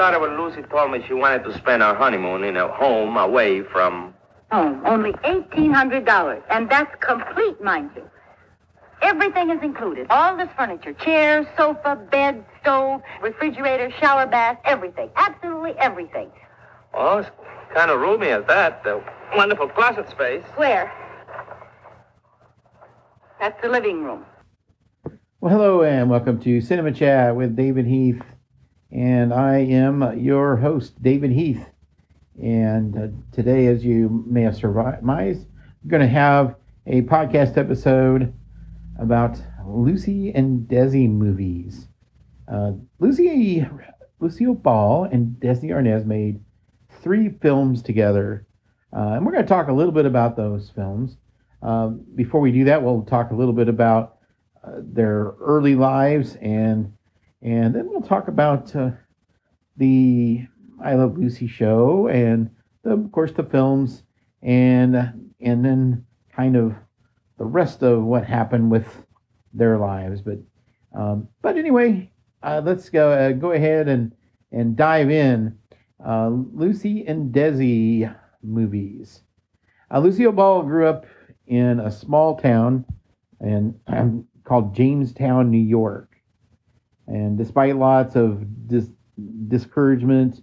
started when Lucy told me she wanted to spend her honeymoon in a home away from. Home. Only $1,800. And that's complete, mind you. Everything is included. All this furniture. Chairs, sofa, bed, stove, refrigerator, shower bath, everything. Absolutely everything. Oh, it's kind of roomy at that. The wonderful closet space. Where? That's the living room. Well, hello and welcome to Cinema Chat with David Heath. And I am your host, David Heath. And uh, today, as you may have surmised, we're going to have a podcast episode about Lucy and Desi movies. Uh, Lucy, Lucille Ball and Desi Arnaz made three films together. Uh, and we're going to talk a little bit about those films. Um, before we do that, we'll talk a little bit about uh, their early lives, and and then we'll talk about uh, the I Love Lucy show, and the, of course the films, and and then kind of the rest of what happened with their lives. But um, but anyway, uh, let's go uh, go ahead and and dive in. Uh, Lucy and Desi movies. Lucille Ball grew up in a small town and um, called Jamestown, New York. And despite lots of dis- discouragement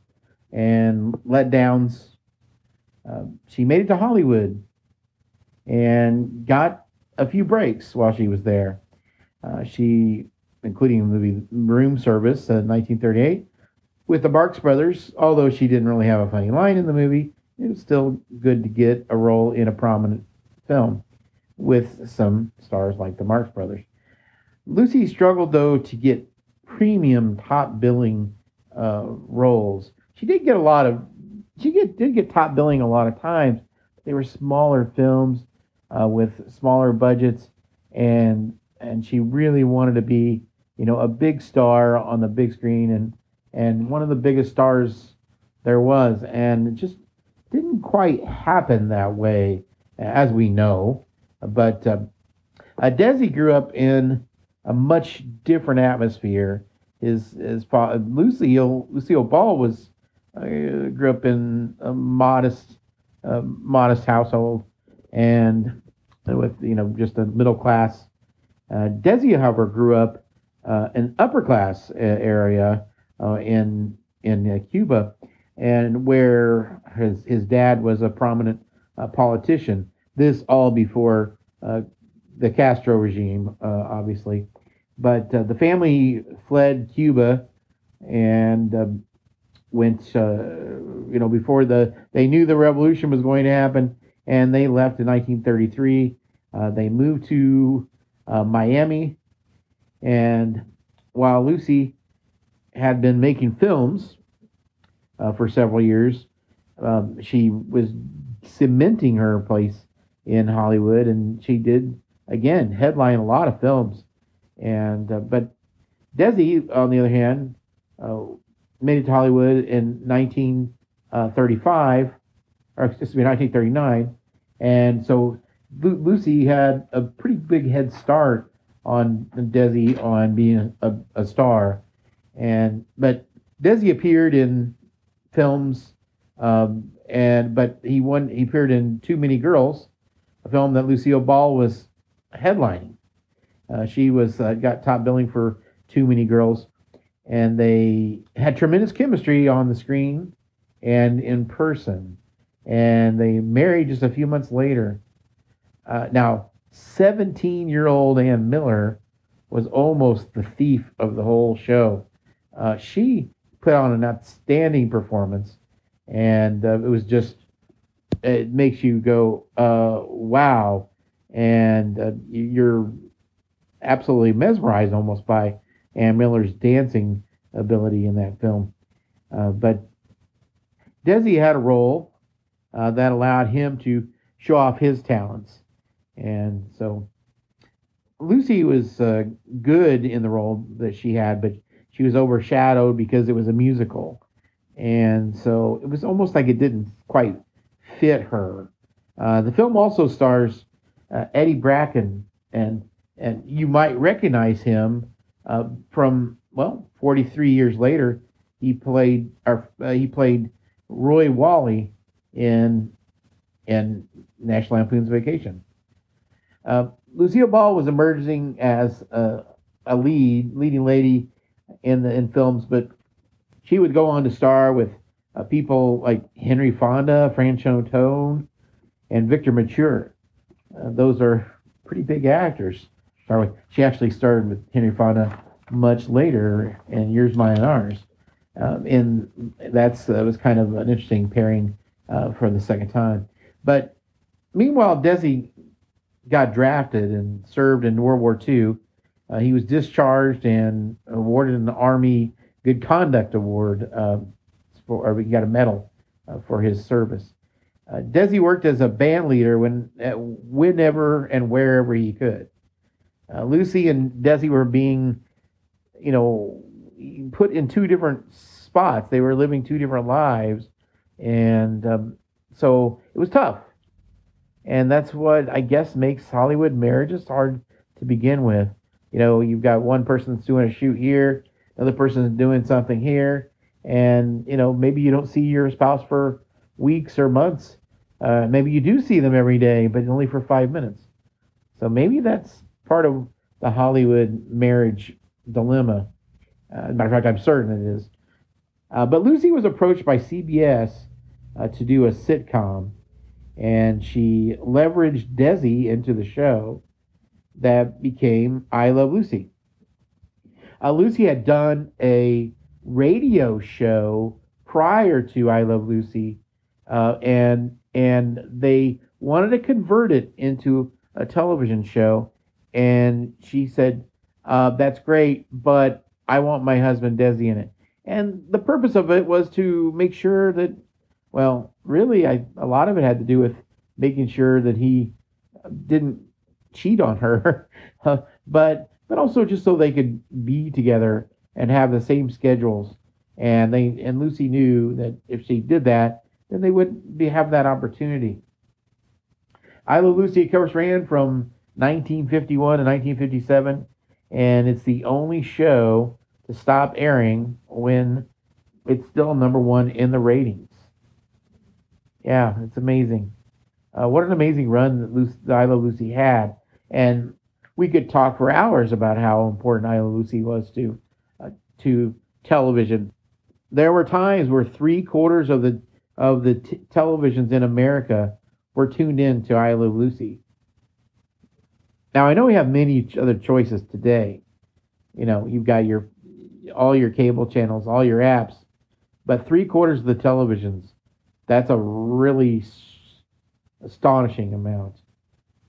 and letdowns, uh, she made it to Hollywood and got a few breaks while she was there. Uh, she, including the movie Room Service in 1938, with the Marx Brothers, although she didn't really have a funny line in the movie, it was still good to get a role in a prominent film with some stars like the Marx Brothers. Lucy struggled, though, to get premium top billing uh, roles. She did get a lot of, she get, did get top billing a lot of times. They were smaller films uh, with smaller budgets, and and she really wanted to be, you know, a big star on the big screen and and one of the biggest stars there was, and it just didn't quite happen that way, as we know. But uh, uh, Desi grew up in a much different atmosphere. His father, Lucille Lucille Ball was uh, grew up in a modest uh, modest household and with you know just a middle class. Uh, Desi, however, grew up uh, in upper class uh, area uh, in in Cuba, and where his his dad was a prominent politician. This all before uh, the Castro regime, uh, obviously. But uh, the family fled Cuba and um, went, you know, before the they knew the revolution was going to happen, and they left in 1933. they moved to Miami, and while Lucy had been making films uh, for several years. Um, she was cementing her place in Hollywood, and she did again headline a lot of films. And uh, but Desi, on the other hand, uh, made it to Hollywood in 1935, or excuse me, 1939, and so Lu- Lucy had a pretty big head start on Desi on being a, a star. And but Desi appeared in films, um, and but he won. He appeared in Too Many Girls, a film that Lucille Ball was headlining. Uh, she was uh, got top billing for Too Many Girls, and they had tremendous chemistry on the screen and in person. And they married just a few months later. Uh, now, 17 year old Ann Miller was almost the thief of the whole show. Uh, she put on an outstanding performance, and uh, it was just it makes you go uh, wow, and you're absolutely mesmerized almost by Ann Miller's dancing ability in that film. Uh, but Desi had a role uh, that allowed him to show off his talents, and so Lucy was good in the role that she had, but she was overshadowed because it was a musical. And so it was almost like it didn't quite fit her. Uh, the film also stars uh, Eddie Bracken, and and you might recognize him uh, from well, 43 years later he played or uh, he played Roy Walley in in National Lampoon's Vacation. Uh, Lucille Ball was emerging as a, a lead leading lady in the in films, but she would go on to star with uh, people like Henry Fonda, Franchot Tone, and Victor Mature. Uh, those are pretty big actors. Start with. She actually started with Henry Fonda much later in Yours, Mine, and Ours. Um, and that's that was kind of an interesting pairing uh, for the second time. But meanwhile, Desi got drafted and served in World War II. Uh, he was discharged and awarded an Army Good Conduct Award, uh, for, or he got a medal uh, for his service. Uh, Desi worked as a band leader when, uh, whenever and wherever he could. Uh, Lucy and Desi were being, you know, put in two different spots. They were living two different lives, and um, so it was tough. And that's what I guess makes Hollywood marriages hard to begin with. You know, you've got one person that's doing a shoot here, another person's doing something here, and you know maybe you don't see your spouse for weeks or months. Uh, maybe you do see them every day, but only for five minutes. So maybe that's part of the Hollywood marriage dilemma. Uh, matter of fact, I'm certain it is. Uh, but Lucy was approached by CBS uh, to do a sitcom, and she leveraged Desi into the show that became I Love Lucy. Uh, Lucy had done a radio show prior to I Love Lucy, uh, and and they wanted to convert it into a television show. And she said, uh, "That's great, but I want my husband Desi in it." And the purpose of it was to make sure that, well, really, I, a lot of it had to do with making sure that he didn't cheat on her, but but also just so they could be together and have the same schedules. And they and Lucy knew that if she did that, then they wouldn't be have that opportunity. I Love Lucy, course, ran from 1951 to 1957, and it's the only show to stop airing when it's still number one in the ratings. Yeah, it's amazing. Uh, what an amazing run that, Lucy, I Love Lucy had. And we could talk for hours about how important I Love Lucy was to uh, to television. There were times where three quarters of the of the t- televisions in America were tuned in to I Love Lucy. Now I know we have many other choices today. You know, you've got your all your cable channels, all your apps, but three quarters of the televisions, that's a really astonishing amount.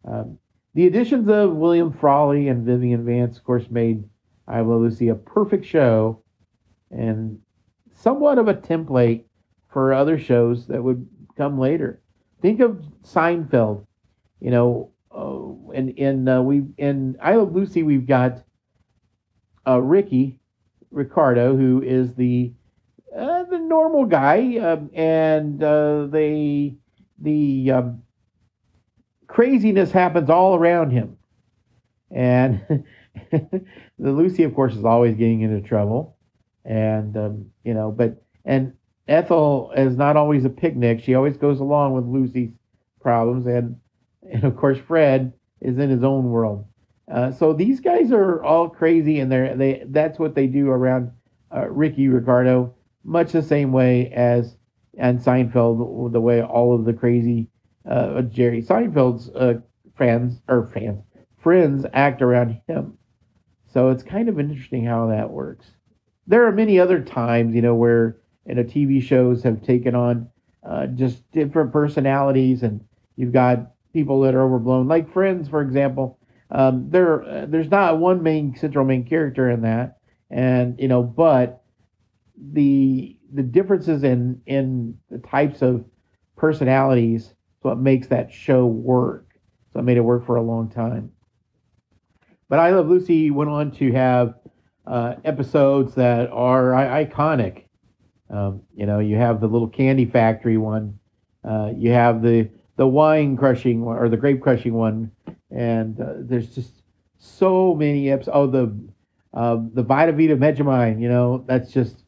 Um, the additions of William Frawley and Vivian Vance, of course, made I Love Lucy a perfect show and somewhat of a template for other shows that would come later. Think of Seinfeld. You know, uh, in in uh, we in I Love Lucy we've got uh, Ricky Ricardo, who is the uh, the normal guy, um, and uh, they the um, craziness happens all around him, and the Lucy, of course, is always getting into trouble, and um, you know, but and Ethel is not always a picnic. She always goes along with Lucy's problems, and and of course, Fred is in his own world. Uh, so these guys are all crazy, and they're they that's what they do around uh, Ricky Ricardo, much the same way as and Seinfeld, the way all of the crazy uh, Jerry Seinfeld's uh, fans or fans friends act around him. So it's kind of interesting how that works. There are many other times, you know, where you know TV shows have taken on uh, just different personalities, and you've got people that are overblown, like Friends, for example um, there, uh, there's not one main central main character in that, and you know, but the the differences in in the types of personalities is what makes that show work. So it made it work for a long time. But I Love Lucy went on to have uh, episodes that are I- iconic. Um, you know, you have the little candy factory one. Uh, you have the the wine crushing one or the grape crushing one and uh, there's just so many episodes. Oh, the uh, the Vita Vita you know, that's just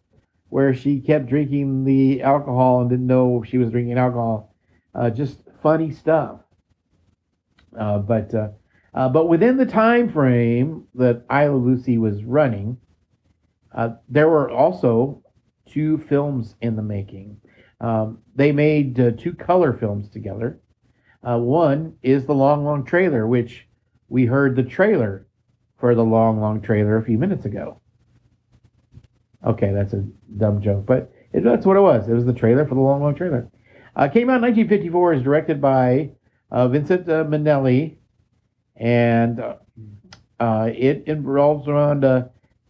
where she kept drinking the alcohol and didn't know she was drinking alcohol. Uh, just funny stuff. Uh, but uh, uh, but within the time frame that I Love Lucy was running, uh, there were also two films in the making. Um, they made uh, two color films together. Uh, one is the Long Long Trailer, which we heard the trailer for the Long Long Trailer a few minutes ago. Okay, that's a dumb joke, but it, that's what it was. It was the trailer for the Long Long Trailer. Uh, came out in 1954. is directed by uh, Vincent uh, Minnelli, and uh, it involves around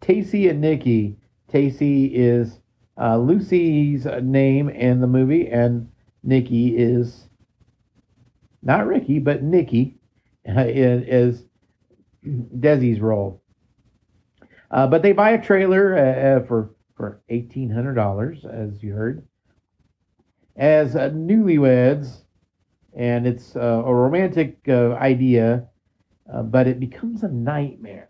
Tacy and Nikki. Tacy is uh, Lucy's name in the movie, and Nikki is not Ricky, but Nikki is Desi's role. Uh, but they buy a trailer uh, uh for for eighteen hundred dollars, as you heard, as uh, newlyweds, and it's uh, a romantic uh, idea, but it becomes a nightmare.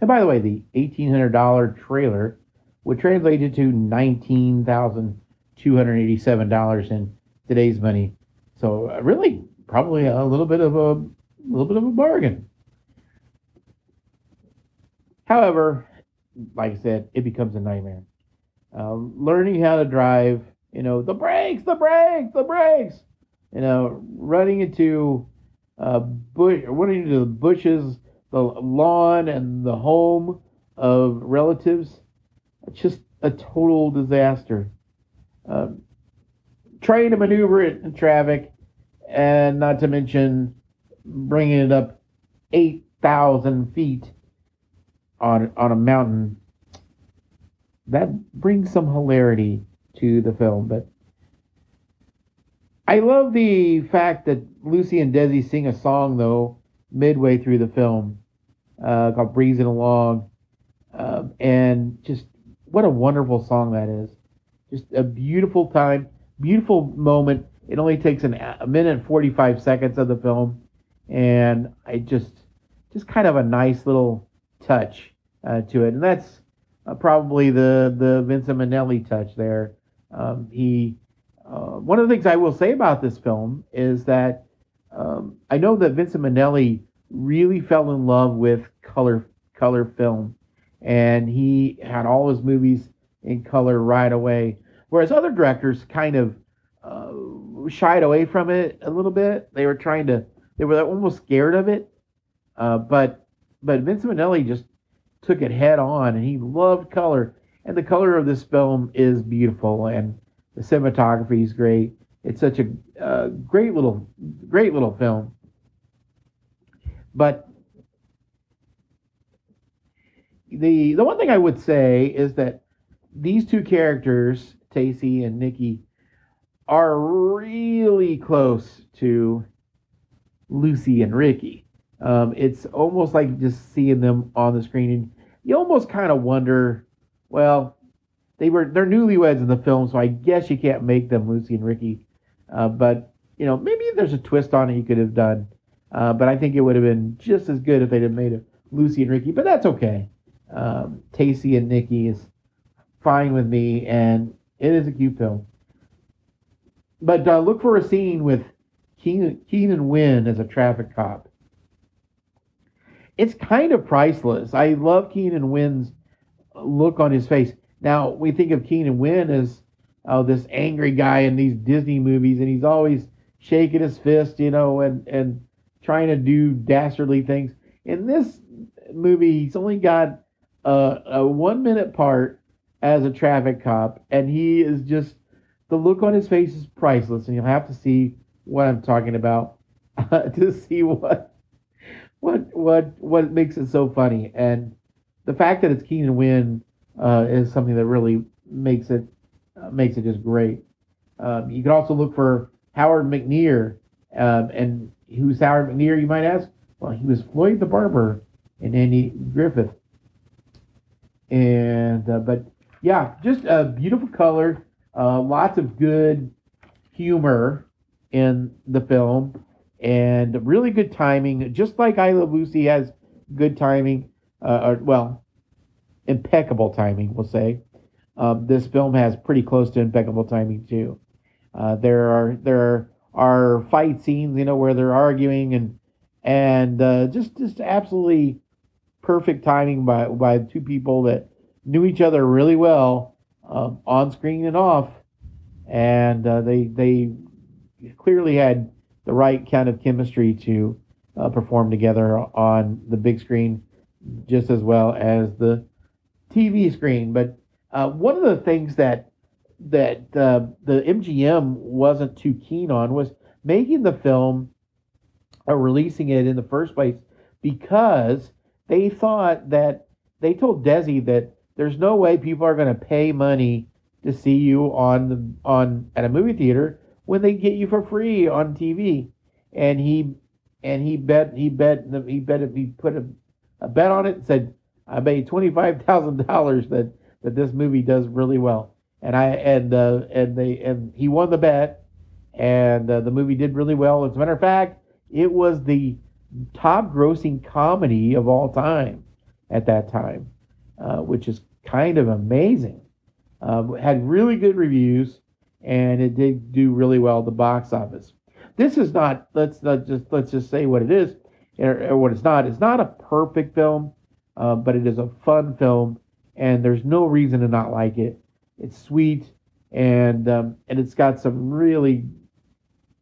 And by the way, the eighteen hundred dollar trailer would translate to nineteen thousand two hundred eighty-seven dollars in today's money. So really, probably a little bit of a, a little bit of a bargain. However, like I said, it becomes a nightmare. Uh, learning how to drive, you know, the brakes, the brakes, the brakes, you know, running into uh, bush, running into the bushes, the lawn, and the home of relatives. Just a total disaster. Uh, trying to maneuver it in traffic, and not to mention bringing it up 8,000 feet on on a mountain that brings some hilarity to the film but I love the fact that Lucy and Desi sing a song though midway through the film uh, called "Breezing Along," uh, and just what a wonderful song that is. Just a beautiful time, beautiful moment. It only takes an, a minute and forty five seconds of the film, and I just just kind of a nice little touch uh, to it, and that's uh, probably the the Vincent Minnelli touch there. Um, he uh, one of the things I will say about this film is that um, I know that Vincent Minnelli really fell in love with color color film, and he had all his movies in color right away, whereas other directors kind of uh, shied away from it a little bit. They were trying to they were almost scared of it, uh, but but Vincent Minnelli just took it head on, and he loved color. And the color of this film is beautiful, and the cinematography is great. It's such a uh, great little, great little film. But the the one thing I would say is that these two characters, Tacy and Nikki, are really close to Lucy and Ricky. Um, it's almost like just seeing them on the screen, and you almost kind of wonder, well, they were they're newlyweds in the film, so I guess you can't make them Lucy and Ricky. Uh, but you know, maybe there's a twist on it you could have done. Uh, but I think it would have been just as good if they'd have made it Lucy and Ricky. But that's okay. Um, Tacy and Nikki is fine with me, and it is a cute film. But uh, look for a scene with Keenan, Wynn as a traffic cop it's kind of priceless. I love Keenan Wynn's look on his face. Now we think of Keenan Wynn as oh, this angry guy in these Disney movies, and he's always shaking his fist, you know, and and trying to do dastardly things. In this movie, he's only got a, a one minute part as a traffic cop, and he is just the look on his face is priceless, and you'll have to see what I'm talking about to see what what what what makes it so funny, and the fact that it's Keenan Wynn uh, is something that really makes it uh, makes it just great. Um, you can also look for Howard McNear, um, and who's Howard McNear? You might ask. Well, he was Floyd the Barber in Andy Griffith, and uh, but yeah, just a beautiful color, uh, lots of good humor in the film and really good timing. Just like I Love Lucy has good timing, uh, or well, impeccable timing, we'll say. uh, this film has pretty close to impeccable timing too. Uh, there are there are fight scenes, you know, where they're arguing and and uh, just just absolutely perfect timing by by two people that knew each other really well um, on screen and off, and uh, they they clearly had the right kind of chemistry to uh, perform together on the big screen just as well as the TV screen. But uh, one of the things that that uh, the MGM wasn't too keen on was making the film or releasing it in the first place because they thought that they told Desi that there's no way people are going to pay money to see you on the on at a movie theater when they get you for free on TV. And he and he bet he bet he bet he put a, a bet on it and said I bet twenty five thousand dollars that that this movie does really well. And I and uh, and they and he won the bet, and uh, the movie did really well. As a matter of fact, it was the top grossing comedy of all time at that time, uh, which is kind of amazing. Um, had really good reviews, and it did do really well at the box office. This is not. Let's not just let's just say what it is, or, or what it's not. It's not a perfect film, uh, but it is a fun film, and there's no reason to not like it. It's sweet, and um, and it's got some really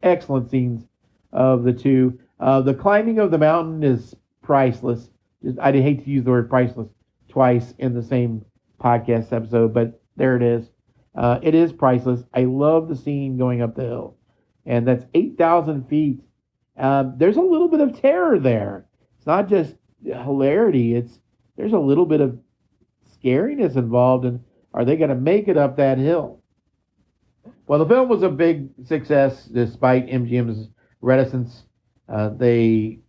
excellent scenes of the two. Uh, the climbing of the mountain is priceless. Just, I hate to use the word priceless twice in the same podcast episode, but there it is. Uh, it is priceless. I love the scene going up the hill, and that's eight thousand feet. Um, there's a little bit of terror there. It's not just hilarity. It's there's a little bit of scariness involved, and are they going to make it up that hill? Well, the film was a big success despite MGM's reticence. Uh, they,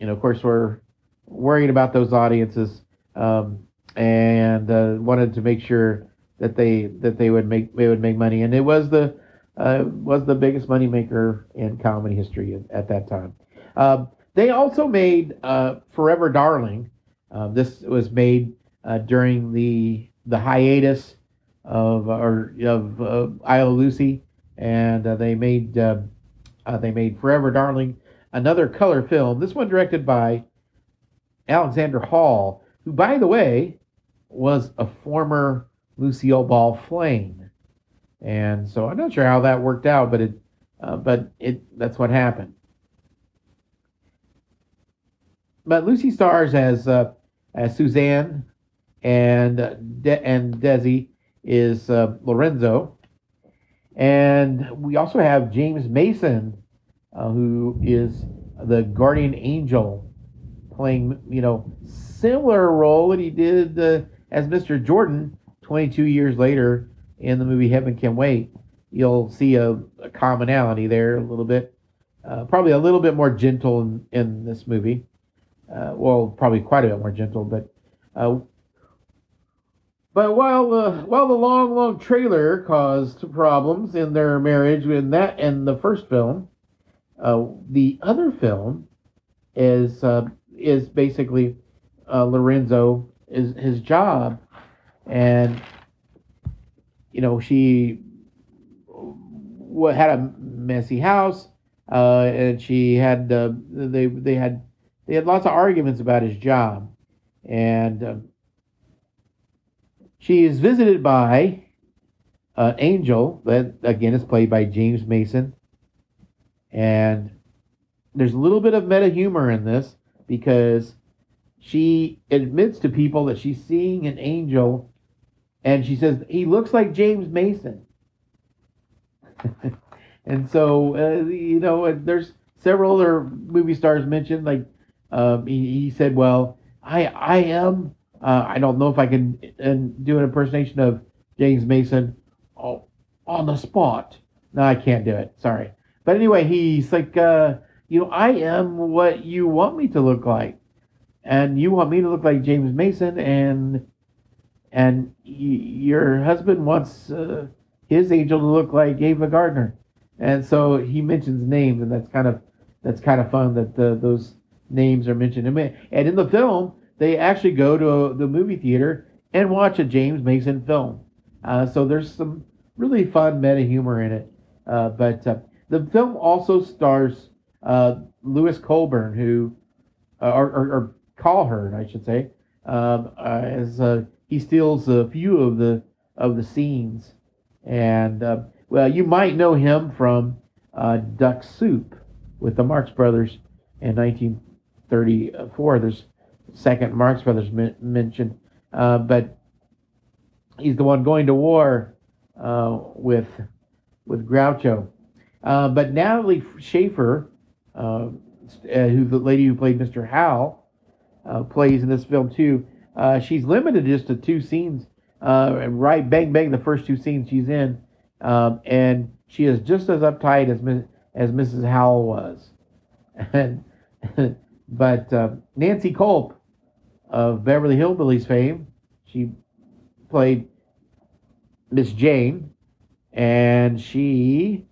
you know, of course, were worried about those audiences um, and uh, wanted to make sure that they that they would make they would make money, and it was the uh, was the biggest money maker in comedy history at, at that time. Um, they also made uh, Forever Darling. Um, this was made uh, during the the hiatus of or of uh, I Love Lucy, and uh, they made uh, uh, they made Forever Darling, another color film. This one directed by Alexander Hall, who, by the way, was a former Lucille Ball flame, and so I'm not sure how that worked out, but it uh, but it that's what happened. But Lucy stars as as Suzanne and De- and Desi is uh, Lorenzo, and we also have James Mason, uh, who is the guardian angel, playing you know similar role that he did uh, as Mr. Jordan 22 years later in the movie Heaven Can Wait. You'll see a, a commonality there a little bit. Uh, probably a little bit more gentle in, in this movie. Uh, well, probably quite a bit more gentle, but uh, but while the while the long, long trailer caused problems in their marriage in that and the first film, uh, the other film is uh, is basically uh, Lorenzo is his job, and you know she had a messy house, uh, and she had uh, they they had they had lots of arguments about his job, and uh, she is visited by an angel that again is played by James Mason, and there's a little bit of meta humor in this because she admits to people that she's seeing an angel, and she says he looks like James Mason. and so uh, you know, there's several other movie stars mentioned. Like um, he, he said, "Well, I I am uh, I don't know if I can and do an impersonation of James Mason on the spot. No, I can't do it. Sorry. But anyway, he's like, uh, you know, I am what you want me to look like, and you want me to look like James Mason, and and y- your husband wants uh, his angel to look like Ava Gardner, and so he mentions names, and that's kind of that's kind of fun that the, those names are mentioned. And in the film, they actually go to the movie theater and watch a James Mason film. Uh, so there's some really fun meta humor in it. Uh, but uh, the film also stars uh, Louis Colburn, who, uh, or, or, or Calhern, I should say, um, uh, as uh, he steals a few of the of the scenes. And uh, well, you might know him from uh, Duck Soup with the Marx Brothers in 1934. There's second Marx Brothers men- mentioned, uh, but he's the one going to war uh, with with Groucho. Uh, but Natalie Schafer, uh, who the lady who played Mr. Howell, uh, plays in this film too. Uh, she's limited just to two scenes, uh, right bang bang the first two scenes she's in, um, and she is just as uptight as as Mrs. Howell was. And but uh, Nancy Kulp of Beverly Hillbillies fame, she played Miss Jane, and she uh, uh,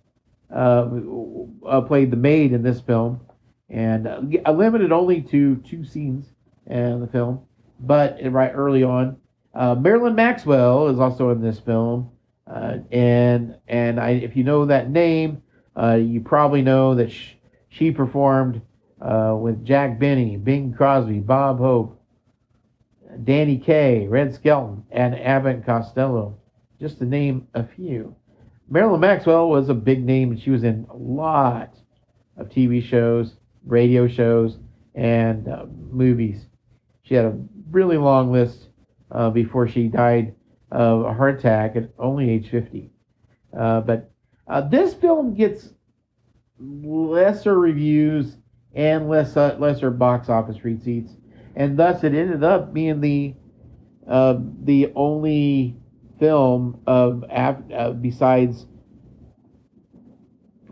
played the maid in this film, and uh, limited only to two scenes in the film, but right early on. Uh, Marilyn Maxwell is also in this film, uh, and and I, if you know that name, uh, you probably know that sh- she performed uh, with Jack Benny, Bing Crosby, Bob Hope, Danny Kaye, Red Skelton, and Abbott Costello, just to name a few. Marilyn Maxwell was a big name, and she was in a lot of TV shows, radio shows, and uh, movies. She had a really long list uh, before she died of a heart attack at only age 50. Uh, but uh, this film gets lesser reviews and less uh, lesser box office receipts, and thus it ended up being the uh, the only film of uh, besides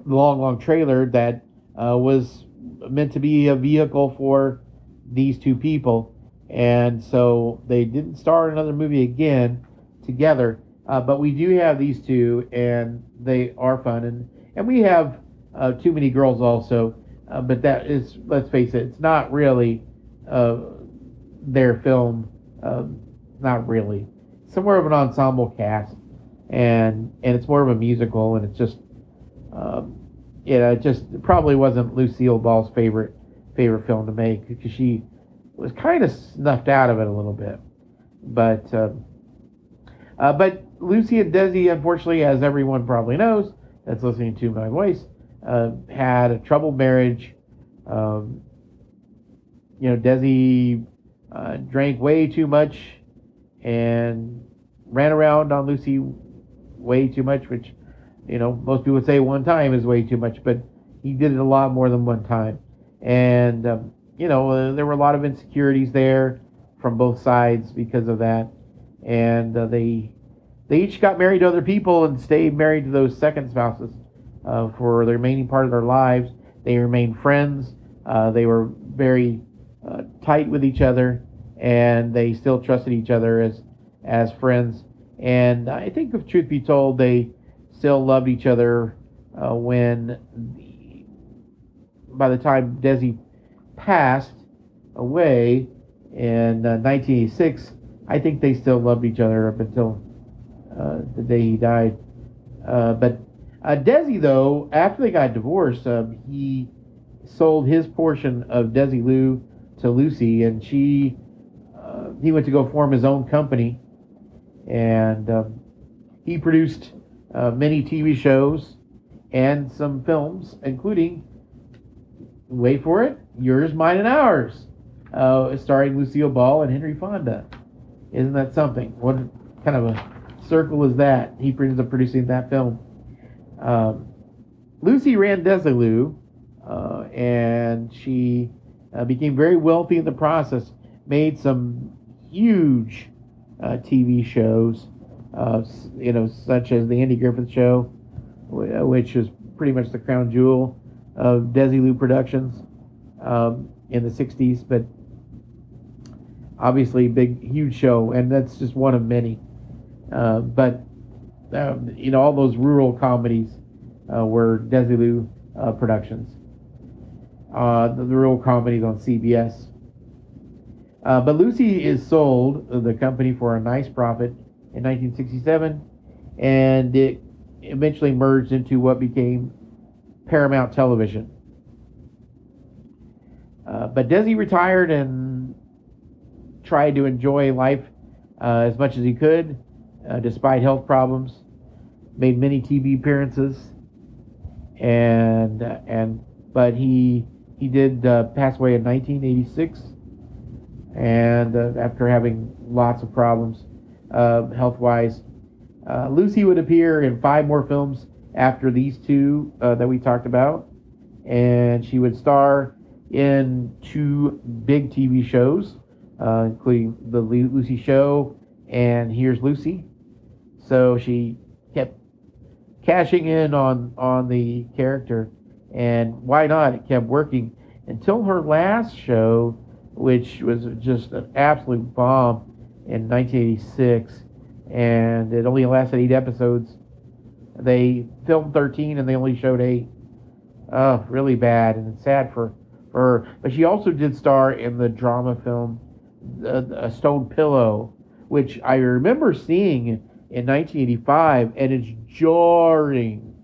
the long, long trailer that was meant to be a vehicle for these two people and so they didn't start another movie again together. Uh, but we do have these two, and they are fun, and and we have uh, too many girls also. Uh, but that is, let's face it, it's not really uh, their film. Um, not really. More of an ensemble cast, and and it's more of a musical, and it's just, um, it just probably wasn't Lucille Ball's favorite favorite film to make because she was kind of snuffed out of it a little bit. But uh, uh, but Lucy and Desi, unfortunately, as everyone probably knows that's listening to my voice, uh, had a troubled marriage. Um, you know, Desi uh, drank way too much and ran around on Lucy way too much, which you know most people would say one time is way too much, but he did it a lot more than one time. And um, you know, uh, there were a lot of insecurities there from both sides because of that, and uh, they they each got married to other people and stayed married to those second spouses uh, for the remaining part of their lives. They remained friends. Uh, they were very uh, tight with each other, and they still trusted each other as as friends. And I think, if truth be told, they still loved each other uh, when the, by the time Desi passed away in uh, 1986, I think they still loved each other up until uh, the day he died. Uh, but uh, Desi, though, after they got divorced, um, he sold his portion of Desi Desilu to Lucy, and she he went to go form his own company, and um, he produced uh, many TV shows and some films, including wait for it, Yours, Mine, and Ours, uh, starring Lucille Ball and Henry Fonda. Isn't that something? What kind of a circle is that? He ends up producing that film. Um, Lucy ran Desilu, uh, and she uh, became very wealthy in the process. Made some huge uh, TV shows, uh, you know, such as the Andy Griffith Show, which was pretty much the crown jewel of Desilu Productions um, in the 60s, but obviously big, huge show, and that's just one of many. Uh, but, um, you know, all those rural comedies uh, were Desilu uh, Productions. Uh, the, the, rural comedies on CBS. Uh, but Lucy is sold, uh, the company, for a nice profit in 1967 and it eventually merged into what became Paramount Television. Uh, but Desi retired and tried to enjoy life uh, as much as he could, uh, despite health problems. Made many TV appearances, and uh, and but he he did pass away in 1986, and uh, after having lots of problems health wise. Lucy would appear in five more films after these two that we talked about, and she would star in two big TV shows, uh, including The Lucy Show and Here's Lucy. So she kept cashing in on, on the character, and why not? It kept working until her last show, which was just an absolute bomb in 1986, and it only lasted eight episodes. They filmed 13 and they only showed eight. Oh, really bad, and it's sad for for her. But she also did star in the drama film A Stone Pillow, which I remember seeing in 1985, and it's jarring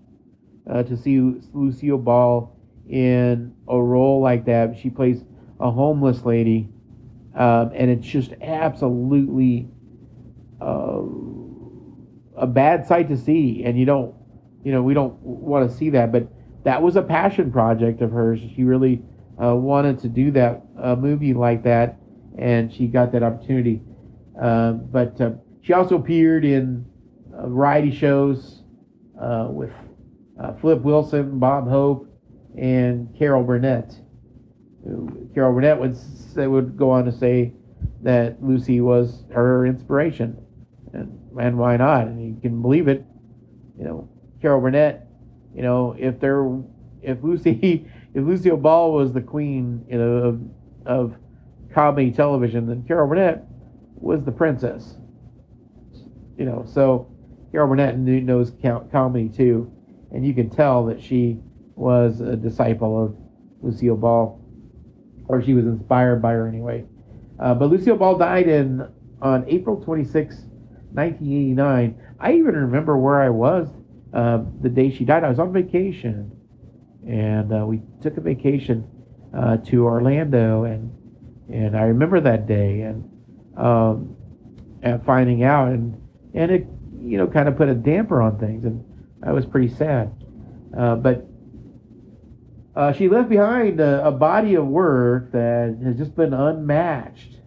uh, to see Lucille Ball in a role like that. She plays a homeless lady, um, and it's just absolutely uh, a bad sight to see. And you don't, you know, we don't want to see that, but that was a passion project of hers. She really uh, wanted to do that a movie like that, and she got that opportunity. Uh, but uh, she also appeared in uh, variety shows uh, with uh, Flip Wilson, Bob Hope, and Carol Burnett. Carol Burnett would say, would go on to say that Lucy was her inspiration, and, and why not? And you can believe it. You know, Carol Burnett. You know, if there, if Lucy if Lucille Ball was the queen, you know, of, of comedy television, then Carol Burnett was the princess. You know, so Carol Burnett knows comedy too, and you can tell that she was a disciple of Lucille Ball, or she was inspired by her anyway. Uh, but Lucille Ball died in on April 26, 1989. I even remember where I was uh, the day she died. I was on vacation and uh, we took a vacation uh, to Orlando, and and I remember that day and um, and finding out, and and it you know kind of put a damper on things, and I was pretty sad, uh, but. Uh, she left behind a, a body of work that has just been unmatched.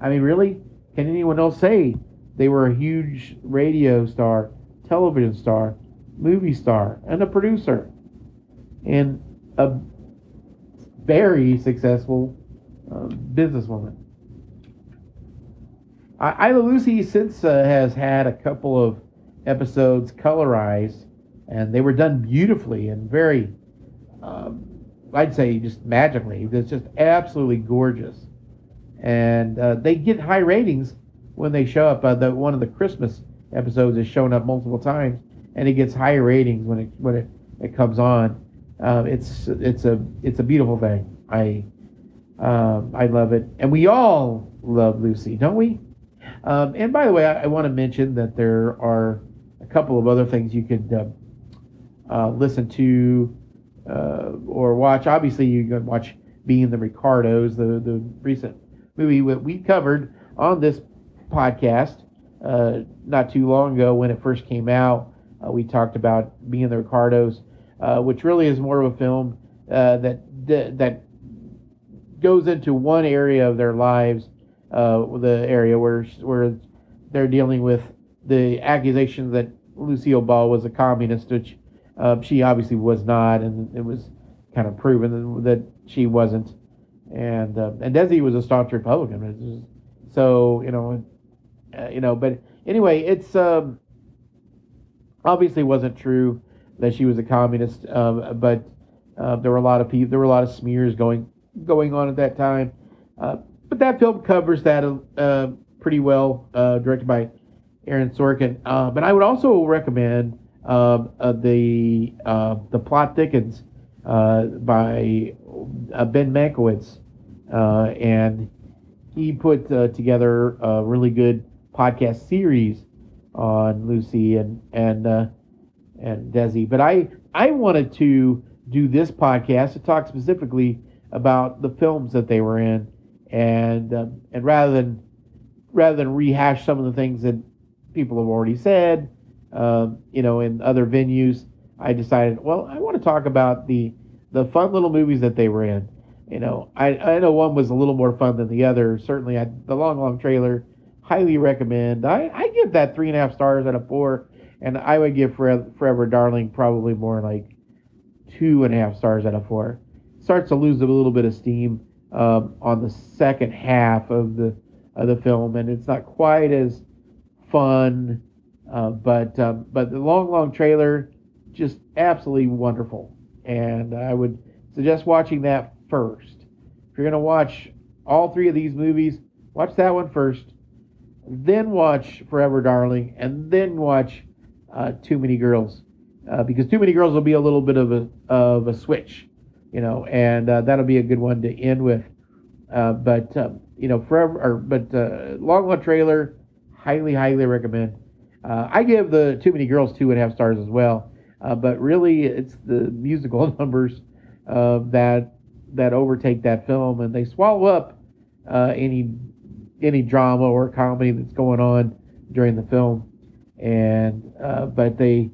I mean, really, can anyone else say they were a huge radio star, television star, movie star, and a producer? and a very successful uh, businesswoman. I- Isla Lucy since uh, has had a couple of episodes colorized, and they were done beautifully and very, um, I'd say, just magically. It's just absolutely gorgeous, and uh, they get high ratings when they show up. Uh, the one of the Christmas episodes has shown up multiple times, and it gets higher ratings when it when it, it comes on. Um, it's it's a it's a beautiful thing. I um, I love it, and we all love Lucy, don't we? Um, and by the way, I, I want to mention that there are a couple of other things you could uh, uh, listen to uh, or watch. Obviously, you can watch Being the Ricardos, the the recent movie that we covered on this podcast uh, not too long ago when it first came out. Uh, we talked about Being the Ricardos uh, which really is more of a film uh, that that goes into one area of their lives, uh, the area where where they're dealing with the accusation that Lucille Ball was a communist, which uh, she obviously was not, and it was kind of proven that she wasn't. And uh, and Desi was a staunch Republican, so you know, uh, you know. But anyway, it's um, obviously wasn't true that she was a communist, um, but there were a lot of people, there were a lot of smears going going on at that time. Uh, but that film covers that uh, pretty well, uh, directed by Aaron Sorkin. But I would also recommend the the plot thickens by Ben Mankiewicz, and he put together a really good podcast series on Lucy and and uh, and Desi. But I I wanted to do this podcast to talk specifically about the films that they were in, and um, and rather than rather than rehash some of the things that people have already said, um, you know, in other venues, I decided, well, I want to talk about the the fun little movies that they were in. You know, I, I know one was a little more fun than the other. Certainly, I, the long, long trailer, highly recommend. I, I give that three and a half stars out of four, and I would give Forever, Forever Darling probably more like two and a half stars out of four. Starts to lose a little bit of steam um, on the second half of the of the film, and it's not quite as fun. Uh, but um, but the long, long trailer, just absolutely wonderful, and I would suggest watching that first. If you're gonna watch all three of these movies, watch that one first, then watch Forever Darling, and then watch uh, Too Many Girls, uh, because Too Many Girls will be a little bit of a of a switch, you know, and uh, that'll be a good one to end with. Uh, but um, you know, Forever, or, but uh, Long Long Trailer, highly, highly recommend. Uh, I give the Too Many Girls two and a half stars as well, but really it's the musical numbers that that overtake that film, and they swallow up any any drama or comedy that's going on during the film. And uh, but they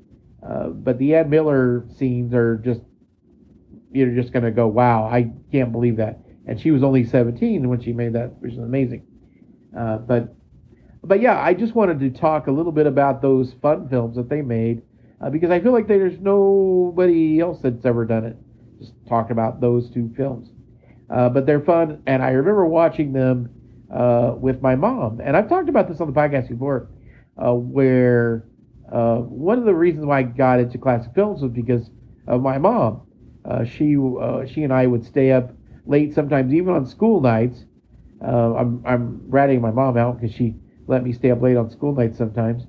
uh, but the Ann Miller scenes are just you're just gonna go, wow, I can't believe that. And she was only 17 when she made that, which is amazing. Uh, but but yeah, I just wanted to talk a little bit about those fun films that they made uh, because I feel like there's nobody else that's ever done it. Just talk about those two films. Uh, but they're fun, and I remember watching them uh, with my mom. And I've talked about this on the podcast before, uh, where uh, one of the reasons why I got into classic films was because of my mom. Uh, she she and I would stay up late sometimes, even on school nights. I'm I'm ratting my mom out because she let me stay up late on school nights sometimes,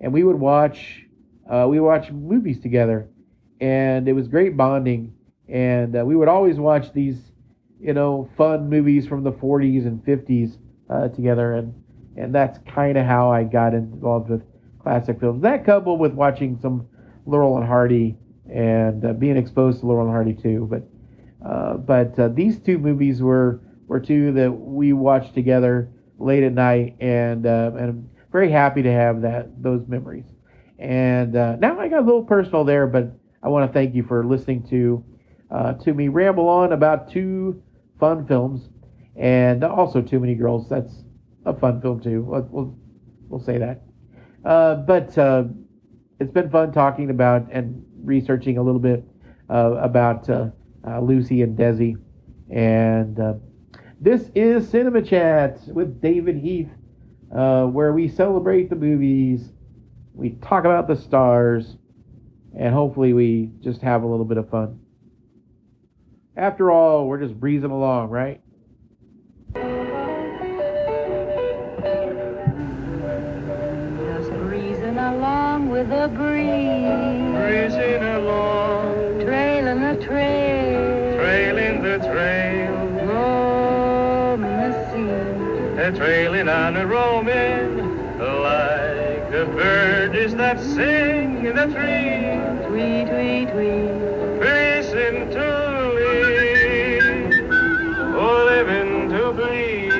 and we would watch we would watch movies together, and it was great bonding. And we would always watch these you know, fun movies from the 40s and 50s uh, together, and and that's kind of how I got involved with classic films. That coupled with watching some Laurel and Hardy and uh, being exposed to Laurel and Hardy too. But uh, but uh, these two movies were were two that we watched together late at night, and uh, and I'm very happy to have that those memories. And uh, now I got a little personal there, but I want to thank you for listening to to me ramble on about two fun films, and also Too Many Girls. That's a fun film too. We'll we'll, say that. Uh, but uh, it's been fun talking about and researching a little bit uh, about uh, uh, Lucy and Desi, and uh, this is Cinema Chat with David Heath, uh, where we celebrate the movies, we talk about the stars, and hopefully we just have a little bit of fun. After all, we're just breezing along, right? Just breezing along with the breeze. Breezing along, Trailing the trail. trailing the trail, trailing on a roaming, like the birds that sing in the tree, Tweet, tweet, tweet. breezing to live, oh, living to bleed.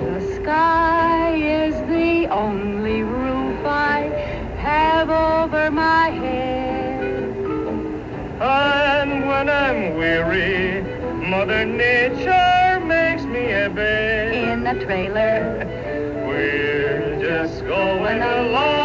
The sky is the only roof I have over my head. And when I'm weary, Mother Nature the trailer. We're just going along.